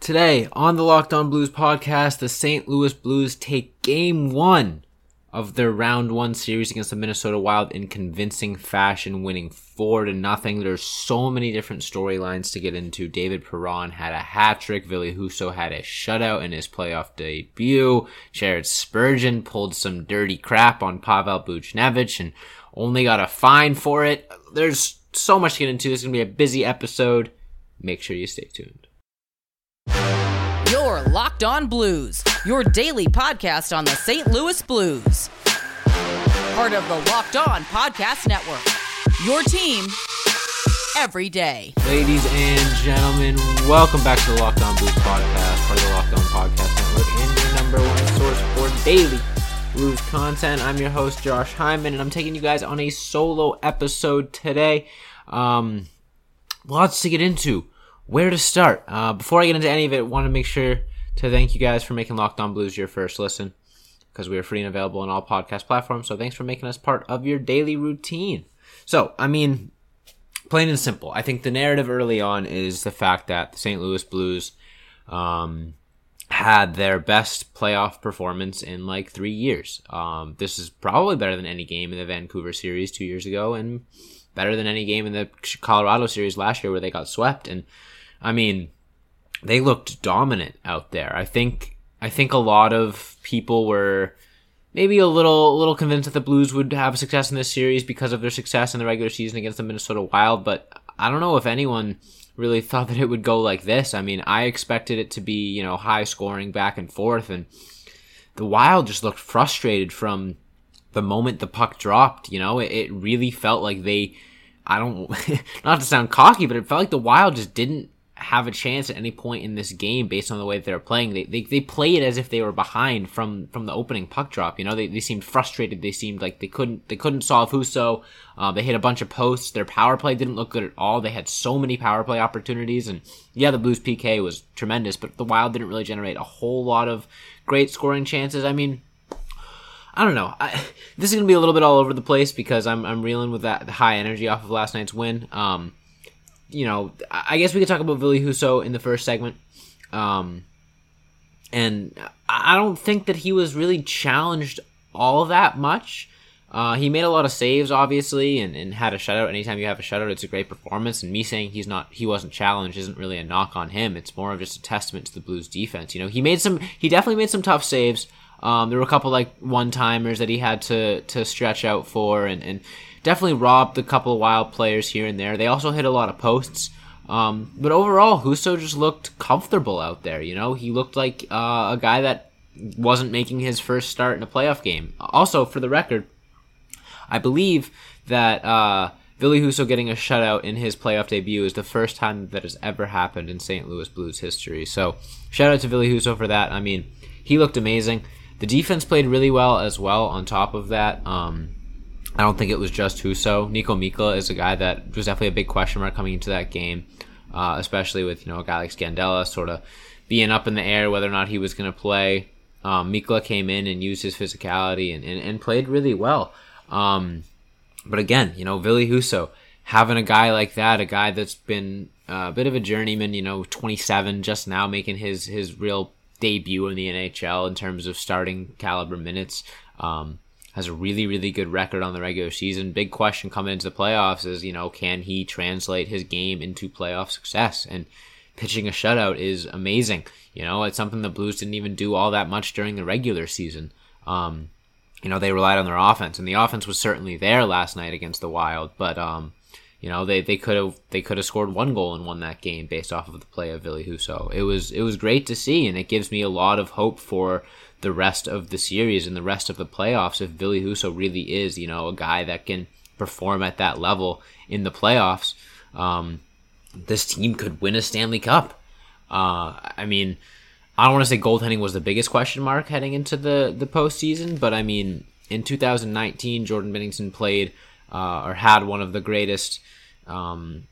Today on the Locked On Blues podcast, the St. Louis Blues take game one of their round one series against the Minnesota Wild in convincing fashion, winning four to nothing. There's so many different storylines to get into. David Perron had a hat trick. Ville Husso had a shutout in his playoff debut. Jared Spurgeon pulled some dirty crap on Pavel Buchnevich and only got a fine for it. There's so much to get into. This is going to be a busy episode. Make sure you stay tuned. Your Locked On Blues, your daily podcast on the St. Louis Blues. Part of the Locked On Podcast Network. Your team every day. Ladies and gentlemen, welcome back to the Locked On Blues podcast, part of the Locked On Podcast Network, and your number one source for daily Blues content. I'm your host, Josh Hyman, and I'm taking you guys on a solo episode today. Um, lots to get into where to start. Uh, before I get into any of it, I want to make sure to thank you guys for making Locked On Blues your first listen because we are free and available on all podcast platforms. So thanks for making us part of your daily routine. So, I mean, plain and simple, I think the narrative early on is the fact that the St. Louis Blues um, had their best playoff performance in like three years. Um, this is probably better than any game in the Vancouver series two years ago and better than any game in the Colorado series last year where they got swept. And I mean, they looked dominant out there. I think I think a lot of people were maybe a little a little convinced that the Blues would have success in this series because of their success in the regular season against the Minnesota Wild, but I don't know if anyone really thought that it would go like this. I mean, I expected it to be, you know, high scoring back and forth and the Wild just looked frustrated from the moment the puck dropped, you know? It, it really felt like they I don't not to sound cocky, but it felt like the Wild just didn't have a chance at any point in this game based on the way they're playing. They, they, they play it as if they were behind from, from the opening puck drop. You know, they, they seemed frustrated. They seemed like they couldn't, they couldn't solve Husso. Uh, they hit a bunch of posts. Their power play didn't look good at all. They had so many power play opportunities. And yeah, the Blues PK was tremendous, but the Wild didn't really generate a whole lot of great scoring chances. I mean, I don't know. I, this is gonna be a little bit all over the place because I'm I'm reeling with that high energy off of last night's win. Um, you know, I guess we could talk about Ville Husso in the first segment. Um, and I don't think that he was really challenged all that much. Uh, he made a lot of saves, obviously, and, and had a shutout. Anytime you have a shutout, it's a great performance. And me saying he's not, he wasn't challenged, isn't really a knock on him. It's more of just a testament to the Blues defense. You know, he made some, he definitely made some tough saves. Um, there were a couple like one timers that he had to to stretch out for, and, and definitely robbed a couple of wild players here and there. They also hit a lot of posts. Um, but overall, Husso just looked comfortable out there. You know, he looked like uh, a guy that wasn't making his first start in a playoff game. Also, for the record, I believe that uh, Ville Husso getting a shutout in his playoff debut is the first time that has ever happened in St. Louis Blues history. So, shout out to Ville Husso for that. I mean, he looked amazing. The defense played really well as well. On top of that, um, I don't think it was just Husso. Niko Mikkola is a guy that was definitely a big question mark coming into that game, uh, especially with you know a guy like Scandella sort of being up in the air whether or not he was going to play. Um, Mikkola came in and used his physicality and, and, and played really well. Um, but again, you know, Ville Husso, having a guy like that, a guy that's been a bit of a journeyman, you know, 27, just now making his, his real debut in the NHL in terms of starting caliber minutes. Um, has a really, really good record on the regular season. Big question coming into the playoffs is, you know, can he translate his game into playoff success? And pitching a shutout is amazing. You know, it's something the Blues didn't even do all that much during the regular season. Um, you know, they relied on their offense, and the offense was certainly there last night against the Wild, but um, you know, they, they could have they could have scored one goal and won that game based off of the play of Ville Husso. It was it was great to see, and it gives me a lot of hope for the rest of the series and the rest of the playoffs if Ville Husso really is, you know, a guy that can perform at that level in the playoffs. Um, this team could win a Stanley Cup. Uh, I mean, I don't want to say goaltending was the biggest question mark heading into the the postseason, but I mean, in 2019, Jordan Binnington played uh, or had one of the greatest um,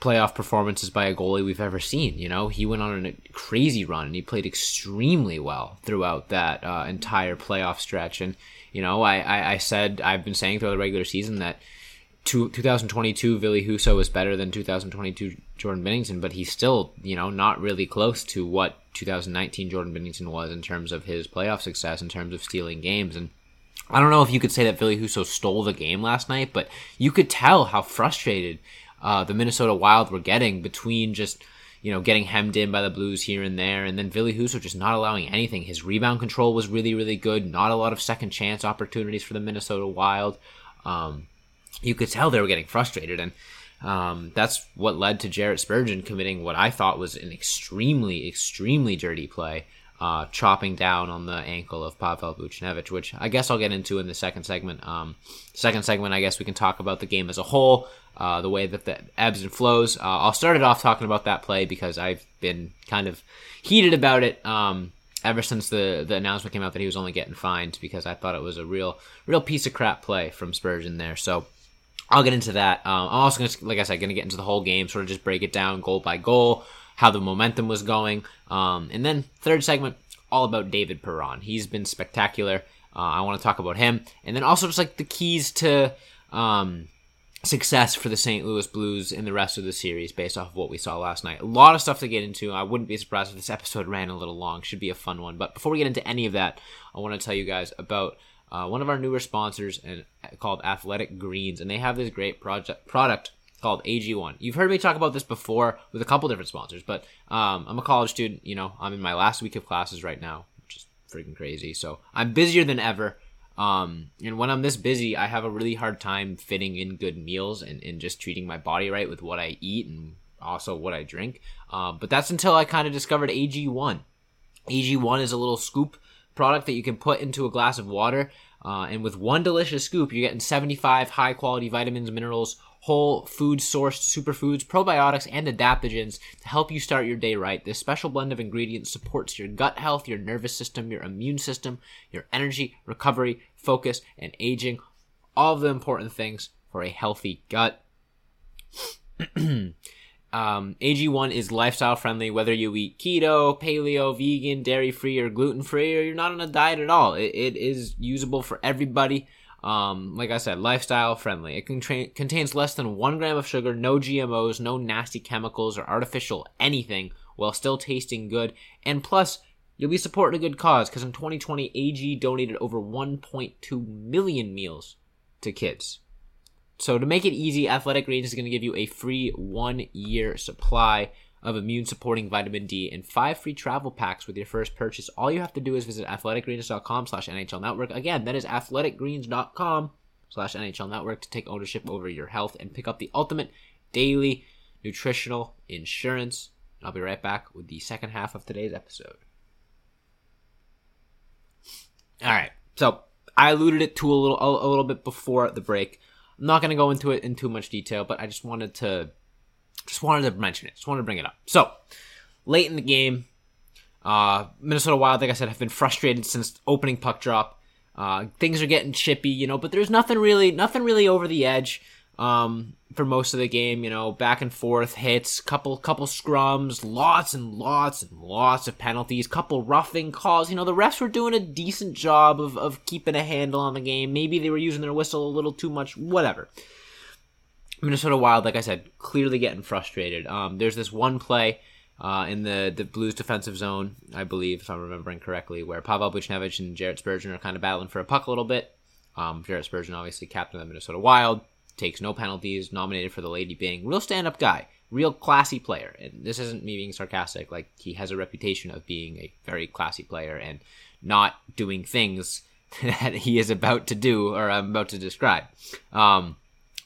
playoff performances by a goalie we've ever seen. You know, he went on a crazy run and he played extremely well throughout that uh, entire playoff stretch. And you know, I, I, I said I've been saying throughout the regular season that two, 2022 Ville Husso is better than 2022 Jordan Binnington, but he's still, you know, not really close to what 2019 Jordan Binnington was in terms of his playoff success, in terms of stealing games. And I don't know if you could say that Ville Husso stole the game last night, but you could tell how frustrated uh, the Minnesota Wild were getting between just you know getting hemmed in by the Blues here and there, and then Ville Husso just not allowing anything. His rebound control was really really good. Not a lot of second chance opportunities for the Minnesota Wild. Um, you could tell they were getting frustrated, and um, that's what led to Jared Spurgeon committing what I thought was an extremely extremely dirty play uh, chopping down on the ankle of Pavel Buchnevich, which I guess I'll get into in the second segment. Um, second segment, I guess we can talk about the game as a whole, uh, the way that the ebbs and flows. Uh, I'll start it off talking about that play because I've been kind of heated about it um, ever since the the announcement came out that he was only getting fined because I thought it was a real real piece of crap play from Spurgeon there. So. I'll get into that. Um, I'm also to, like I said, going to get into the whole game, sort of just break it down goal by goal, how the momentum was going. Um, and then third segment, all about David Perron. He's been spectacular. Uh, I want to talk about him, and then also just like the keys to um, success for the St. Louis Blues in the rest of the series based off of what we saw last night. A lot of stuff to get into. I wouldn't be surprised if this episode ran a little long. Should be a fun one. But before we get into any of that, I want to tell you guys about uh, one of our newer sponsors and called Athletic Greens, and they have this great project product called AG1. You've heard me talk about this before with a couple different sponsors, but um, I'm a college student. You know, I'm in my last week of classes right now, which is freaking crazy. So I'm busier than ever. Um, and when I'm this busy, I have a really hard time fitting in good meals and, and just treating my body right with what I eat and also what I drink. Uh, but that's until I kind of discovered AG1. AG1 is a little scoop product that you can put into a glass of water. Uh, and with one delicious scoop, you're getting 75 high quality vitamins, minerals, whole food sourced superfoods, probiotics, and adaptogens to help you start your day right. This special blend of ingredients supports your gut health, your nervous system, your immune system, your energy, recovery, focus, and aging. All the important things for a healthy gut. Um, AG1 is lifestyle friendly, whether you eat keto, paleo, vegan, dairy free, or gluten free, or you're not on a diet at all. It, it is usable for everybody. Um, like I said, lifestyle friendly. It contains less than one gram of sugar, no GMOs, no nasty chemicals or artificial anything, while still tasting good. And plus, you'll be supporting a good cause because in 2020, AG donated over 1.2 million meals to kids. So to make it easy, Athletic Greens is going to give you a free one year supply of immune supporting vitamin D and five free travel packs with your first purchase. All you have to do is visit athleticgreens.com slash NHL network. Again, that is athleticgreens.com slash NHL network to take ownership over your health and pick up the ultimate daily nutritional insurance. I'll be right back with the second half of today's episode. All right. So I alluded it to a little a, little bit before the break. I'm not going to go into it in too much detail, but I just wanted to just wanted to mention it. Just wanted to bring it up. So, late in the game, uh, Minnesota Wild, like I said, have been frustrated since opening puck drop. Uh, things are getting chippy, you know, but there's nothing really, nothing really over the edge um, for most of the game. You know, back and forth hits, couple, couple scrums, lots and lots and lots of penalties, couple roughing calls. You know, the refs were doing a decent job of of keeping a handle on the game. Maybe they were using their whistle a little too much. Whatever. Minnesota Wild, like I said, clearly getting frustrated. Um, there's this one play uh, in the, the Blues defensive zone, I believe, if I'm remembering correctly, where Pavel Buchnevich and Jared Spurgeon are kind of battling for a puck a little bit. Um, Jared Spurgeon, obviously captain of the Minnesota Wild, takes no penalties, nominated for the Lady Byng. Real stand up guy, real classy player. And this isn't me being sarcastic. Like, he has a reputation of being a very classy player and not doing things that he is about to do or I'm about to describe. Um,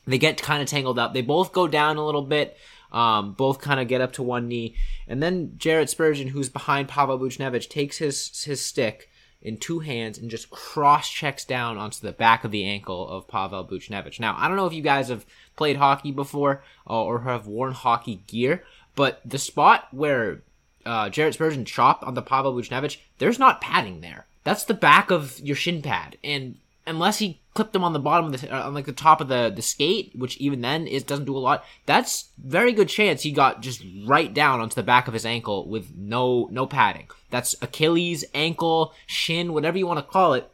they get kind of tangled up. They both go down a little bit. Um, both kind of get up to one knee, and then Jared Spurgeon, who's behind Pavel Buchnevich, takes his his stick in two hands and just cross checks down onto the back of the ankle of Pavel Buchnevich. Now, I don't know if you guys have played hockey before uh, or have worn hockey gear, but the spot where uh, Jared Spurgeon chopped on the Pavel Buchnevich, there's not padding there. That's the back of your shin pad, and unless he clipped him on the bottom of the uh, on like the top of the the skate, which even then is doesn't do a lot. That's very good chance he got just right down onto the back of his ankle with no no padding. That's Achilles, ankle, shin, whatever you want to call it.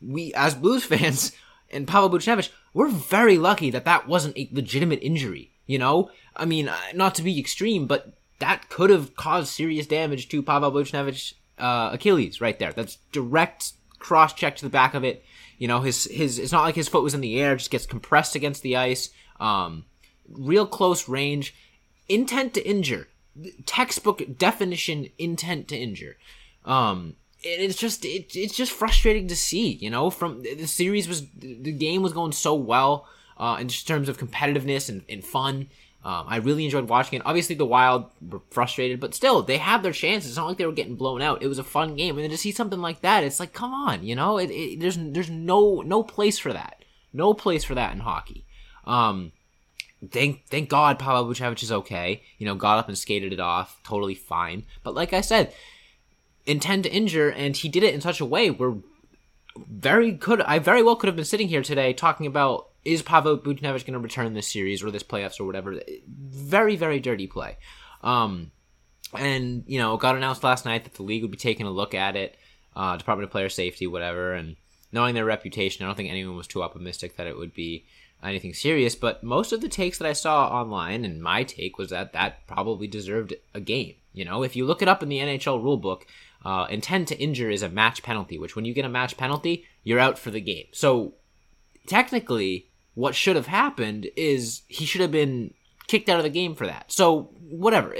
We as Blues fans and Pavel Buchnevich, we're very lucky that that wasn't a legitimate injury. You know, I mean, uh, not to be extreme, but that could have caused serious damage to Pavel Buchnevich uh, Achilles right there. That's direct cross check to the back of it. You know, his his it's not like his foot was in the air; just gets compressed against the ice. Um, real close range, intent to injure, textbook definition intent to injure. Um, it's just it, it's just frustrating to see. You know, from the series was the game was going so well uh, in terms of competitiveness and, and fun. Um, I really enjoyed watching it. Obviously, the Wild were frustrated, but still, they had their chances. It's not like they were getting blown out. It was a fun game, and to see something like that, it's like, come on, you know, it, it, there's there's no no place for that, no place for that in hockey. Um, thank thank God Pavel Buchnevich is okay. You know, got up and skated it off, totally fine. But like I said, intend to injure, and he did it in such a way where very could I very well could have been sitting here today talking about is Pavel Buchnevich going to return this series or this playoffs or whatever? Very, very dirty play. Um, and, you know, got announced last night that the league would be taking a look at it, uh, Department of Player Safety, whatever. And knowing their reputation, I don't think anyone was too optimistic that it would be anything serious. But most of the takes that I saw online, and my take was that that probably deserved a game. You know, if you look it up in the NHL rulebook, uh, intend to injure is a match penalty, which when you get a match penalty, you're out for the game. So technically, what should have happened is he should have been kicked out of the game for that. So whatever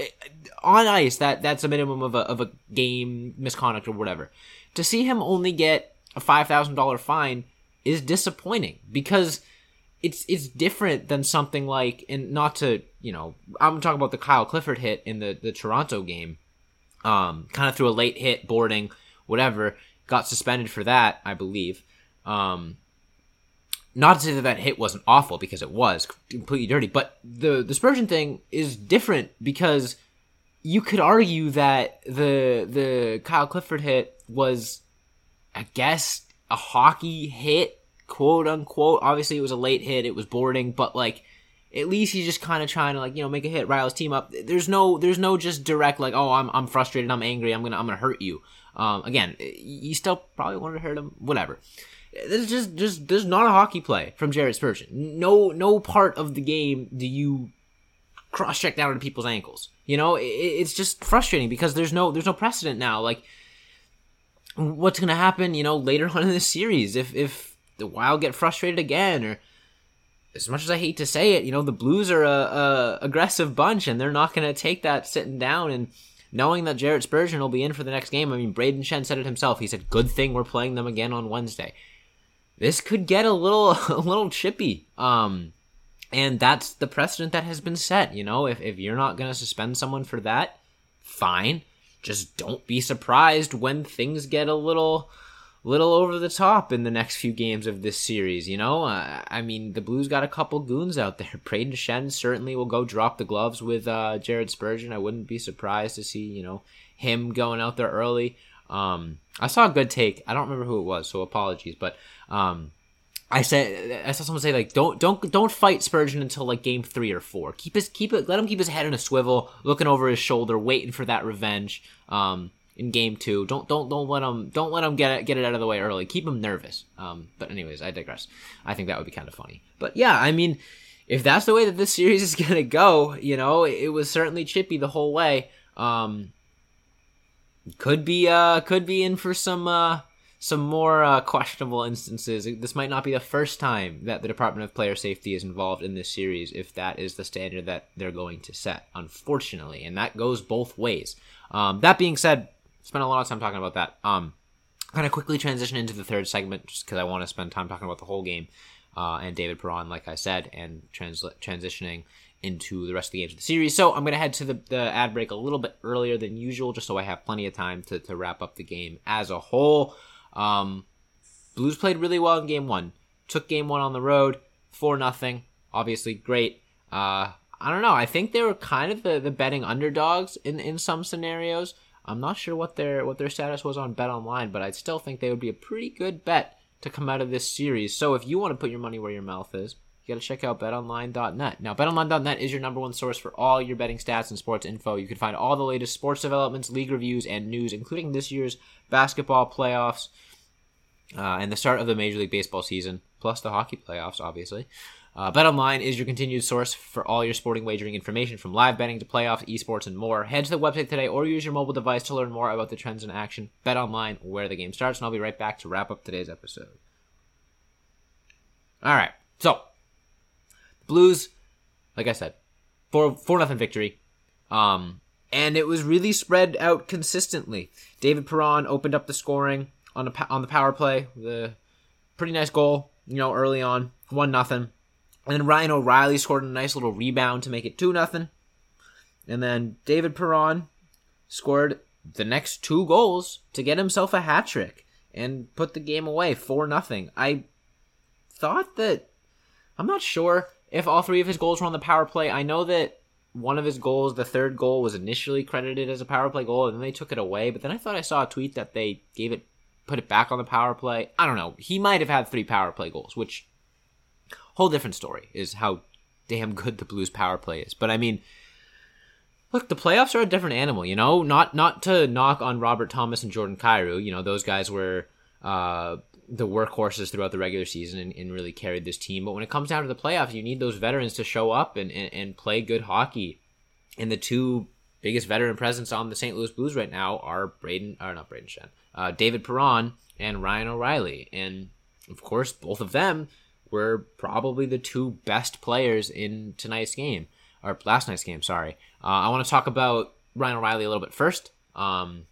on ice, that that's a minimum of a of a game misconduct or whatever. To see him only get a five thousand dollar fine is disappointing because it's it's different than something like and not to you know I'm talking about the Kyle Clifford hit in the the Toronto game, um, kind of through a late hit boarding whatever got suspended for that I believe. Um, not to say that that hit wasn't awful because it was completely dirty, but the the Spurgeon thing is different because you could argue that the the Kyle Clifford hit was, I guess, a hockey hit, quote unquote. Obviously, it was a late hit; it was boarding, but like at least he's just kind of trying to like you know make a hit, rile his team up. There's no there's no just direct like oh I'm I'm frustrated, I'm angry, I'm gonna I'm gonna hurt you. Um, again, you still probably wanted to hurt him, whatever. This is just just there's not a hockey play from Jared Spurgeon. No no part of the game do you cross check down to people's ankles. You know, it, it's just frustrating because there's no there's no precedent now. Like what's gonna happen, you know, later on in the series if if the Wild get frustrated again or as much as I hate to say it, you know, the Blues are a, a aggressive bunch and they're not going to take that sitting down and knowing that Jared Spurgeon will be in for the next game. I mean, Brayden Schenn said it himself. He said, "Good thing we're playing them again on Wednesday." this could get a little a little chippy. Um, and that's the precedent that has been set. You know, if if you're not gonna suspend someone for that, fine. Just don't be surprised when things get a little little over the top in the next few games of this series. You know, uh, I mean, the Blues got a couple goons out there. Brayden Schenn certainly will go drop the gloves with uh, Jared Spurgeon. I wouldn't be surprised to see you know him going out there early. Um, I saw a good take. I don't remember who it was, so apologies. But um, I said I saw someone say like don't don't don't fight Spurgeon until like game three or four. Keep his keep it let him keep his head in a swivel, looking over his shoulder, waiting for that revenge. Um, in game two, don't don't don't let him don't let him get it get it out of the way early. Keep him nervous. Um, but anyways, I digress. I think that would be kind of funny. But yeah, I mean, if that's the way that this series is gonna go, you know, it, it was certainly chippy the whole way. Um, could be uh could be in for some uh some more uh, questionable instances. This might not be the first time that the Department of Player Safety is involved in this series, if that is the standard that they're going to set, unfortunately. And that goes both ways. Um, that being said, spent a lot of time talking about that. Um, kind of quickly transition into the third segment, just because I want to spend time talking about the whole game uh, and David Perron, like I said, and trans- transitioning into the rest of the games of the series. So I'm going to head to the, the ad break a little bit earlier than usual, just so I have plenty of time to, to wrap up the game as a whole. Um, Blues played really well in game one. Took game one on the road, four nothing. Obviously, great. Uh, I don't know. I think they were kind of the, the betting underdogs in, in some scenarios. I'm not sure what their what their status was on Bet Online, but I still think they would be a pretty good bet to come out of this series. So if you want to put your money where your mouth is, you got to check out betonline.net. Now, betonline.net is your number one source for all your betting stats and sports info. You can find all the latest sports developments, league reviews, and news, including this year's basketball playoffs uh, and the start of the Major League Baseball season, plus the hockey playoffs, obviously. Uh, BetOnline is your continued source for all your sporting wagering information from live betting to playoffs, esports, and more. Head to the website today or use your mobile device to learn more about the trends in action. BetOnline, where the game starts, and I'll be right back to wrap up today's episode. All right, so Blues, like I said, four four nothing victory, um, and it was really spread out consistently. David Perron opened up the scoring on the on the power play, the pretty nice goal, you know, early on, one nothing. And then Ryan O'Reilly scored a nice little rebound to make it 2 nothing. And then David Perron scored the next two goals to get himself a hat trick and put the game away 4 nothing. I thought that I'm not sure if all three of his goals were on the power play. I know that one of his goals, the third goal, was initially credited as a power play goal, and then they took it away. But then I thought I saw a tweet that they gave it, put it back on the power play. I don't know. He might have had three power play goals, which whole different story is how damn good the Blues power play is. But I mean, look, the playoffs are a different animal. You know, not not to knock on Robert Thomas and Jordan Kyrou. You know, those guys were. Uh, the workhorses throughout the regular season and, and, really carried this team. But when it comes down to the playoffs, you need those veterans to show up and, and, and play good hockey. And the two biggest veteran presence on the St. Louis Blues right now are Brayden, or not Brayden Schenn, uh, David Perron and Ryan O'Reilly. And of course, both of them were probably the two best players in tonight's game, or last night's game, sorry. Uh, I want to talk about Ryan O'Reilly a little bit first, because um,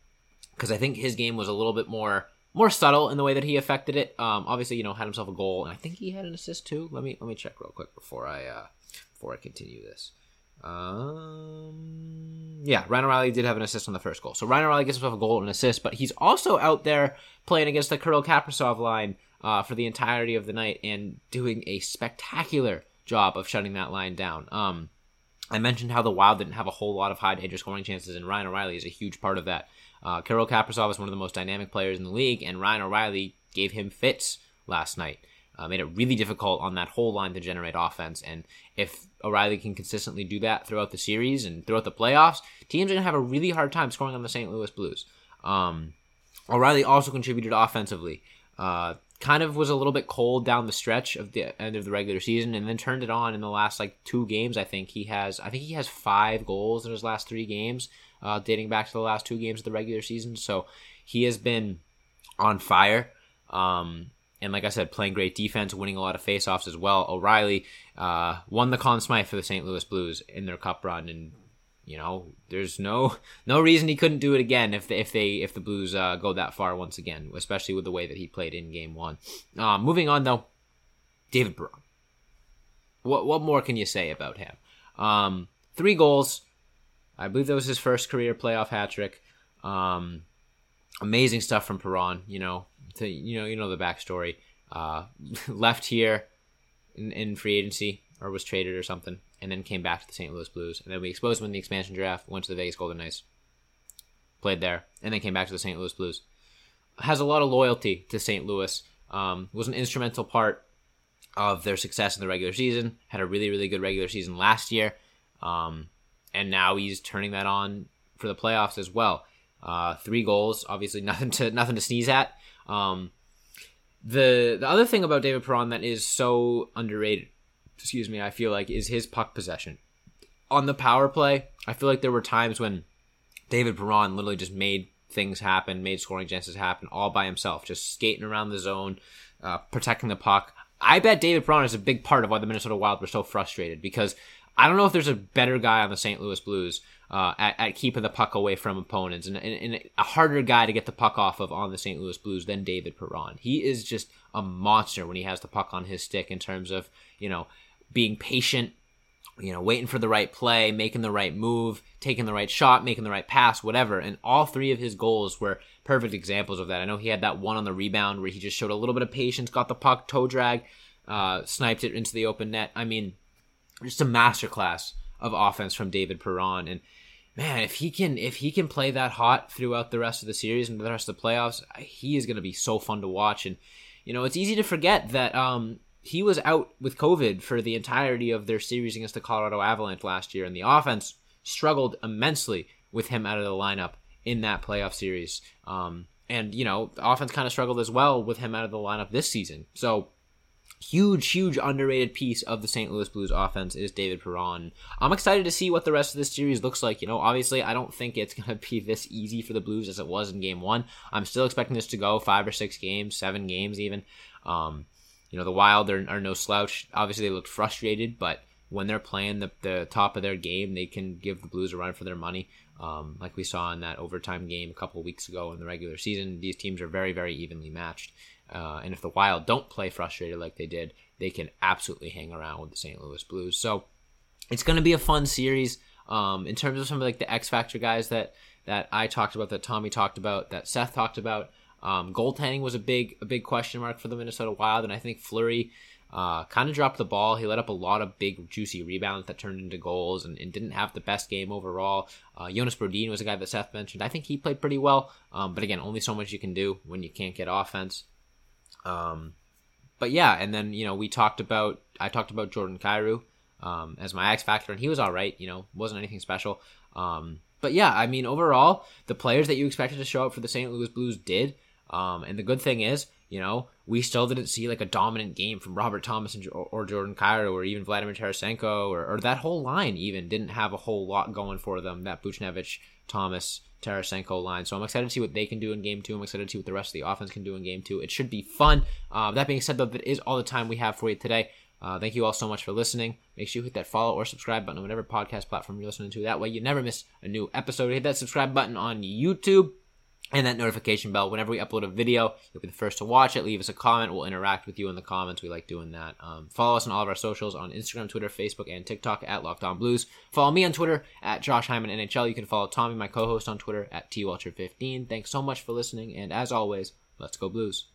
I think his game was a little bit more more subtle in the way that he affected it. Um, obviously, you know, had himself a goal, and I think he had an assist too. Let me let me check real quick before I uh, before I continue this. Um, yeah, Ryan O'Reilly did have an assist on the first goal. So Ryan O'Reilly gets himself a goal and an assist, but he's also out there playing against the Kirill Kaprizov line uh, for the entirety of the night and doing a spectacular job of shutting that line down. Um, I mentioned how the Wild didn't have a whole lot of high danger scoring chances, and Ryan O'Reilly is a huge part of that. Uh, Kirill Kaprizov is one of the most dynamic players in the league, and Ryan O'Reilly gave him fits last night. Uh, made it really difficult on that whole line to generate offense. And if O'Reilly can consistently do that throughout the series and throughout the playoffs, teams are going to have a really hard time scoring on the St. Louis Blues. Um, O'Reilly also contributed offensively. Uh, kind of was a little bit cold down the stretch of the end of the regular season and then turned it on in the last like two games i think. He has i think he has five goals in his last three games uh, dating back to the last two games of the regular season. So he has been on fire um, and like i said playing great defense winning a lot of faceoffs as well. O'reilly uh, won the Conn Smythe for the st louis blues in their cup run and you know, there's no no reason he couldn't do it again if if they if the Blues uh, go that far once again, especially with the way that he played in Game One. Uh, moving on though, David Perron. What what more can you say about him? Um, three goals. I believe that was his first career playoff hat trick. Um, amazing stuff from Perron. You know, to, you know you know the backstory. Uh, left here in, in free agency or was traded or something and then came back to the St. Louis Blues. And then we exposed him in the expansion draft, went to the Vegas Golden Knights, played there, and then came back to the St. Louis Blues. Has a lot of loyalty to St. Louis. Um, was an instrumental part of their success in the regular season. Had a really, really good regular season last year. Um, and now he's turning that on for the playoffs as well. Uh, three goals, obviously nothing to nothing to sneeze at. Um, the the other thing about David Perron that is so underrated excuse me, I feel like is his puck possession. On the power play, I feel like there were times when David Perron literally just made things happen, made scoring chances happen all by himself, just skating around the zone, uh, protecting the puck. I bet David Perron is a big part of why the Minnesota Wild were so frustrated because I don't know if there's a better guy on the St. Louis Blues uh, at, at, keeping the puck away from opponents and, and, and, a harder guy to get the puck off of on the St. Louis Blues than David Perron. He is just a monster when he has the puck on his stick in terms of, you know, being patient, you know, waiting for the right play, making the right move, taking the right shot, making the right pass, whatever. And all three of his goals were perfect examples of that. I know he had that one on the rebound where he just showed a little bit of patience, got the puck, toe drag, uh, sniped it into the open net. I mean, just a masterclass of offense from David Perron. And man, if he can if he can play that hot throughout the rest of the series and the rest of the playoffs, he is going to be so fun to watch. And you know, it's easy to forget that um, he was out with COVID for the entirety of their series against the Colorado Avalanche last year, and the offense struggled immensely with him out of the lineup in that playoff series. Um, and you know, the offense kind of struggled as well with him out of the lineup this season. So huge, huge underrated piece of the St. Louis Blues offense is David Perron. I'm excited to see what the rest of this series looks like. You know, obviously, I don't think it's going to be this easy for the Blues as it was in game one. I'm still expecting this to go five or six games, seven games even. Um, you know, the Wild are, are no slouch. Obviously, they looked frustrated, but when they're playing the, the top of their game, they can give the Blues a run for their money. Um, like we saw in that overtime game a couple weeks ago in the regular season, these teams are very, very evenly matched. Uh, and if the Wild don't play frustrated like they did, they can absolutely hang around with the St. Louis Blues. So it's going to be a fun series. Um, in terms of some of like the X Factor guys that that I talked about, that Tommy talked about, that Seth talked about, um, goaltending was a big a big question mark for the Minnesota Wild, and I think Fleury uh, kind of dropped the ball. He let up a lot of big, juicy rebounds that turned into goals and, and didn't have the best game overall. Uh, Jonas Brodin was a guy that Seth mentioned. I think he played pretty well, um, but again, only so much you can do when you can't get offense. Um, but yeah, and then you know we talked about I talked about Jordan Kyrou um, as my X factor, and he was all right. You know, wasn't anything special. Um, but yeah, I mean overall, the players that you expected to show up for the St. Louis Blues did. Um, and the good thing is, you know, we still didn't see like a dominant game from Robert Thomas and, or, or Jordan Kyrou or even Vladimir Tarasenko or, or that whole line even didn't have a whole lot going for them. That Buchnevich, Thomas, Tarasenko line. So I'm excited to see what they can do in game two. I'm excited to see what the rest of the offense can do in game two. It should be fun. Uh, that being said, though, that is all the time we have for you today. Uh, thank you all so much for listening. Make sure you hit that follow or subscribe button on whatever podcast platform you're listening to. That way you never miss a new episode. Hit that subscribe button on YouTube and that notification bell. Whenever we upload a video, you'll be the first to watch it. Leave us a comment. We'll interact with you in the comments. We like doing that. Um, follow us on all of our socials on Instagram, Twitter, Facebook, and TikTok at Locked On Blues. Follow me on Twitter at Josh Hyman NHL. You can follow Tommy, my co-host, on Twitter at TWelcher15. Thanks so much for listening, and as always, let's go Blues.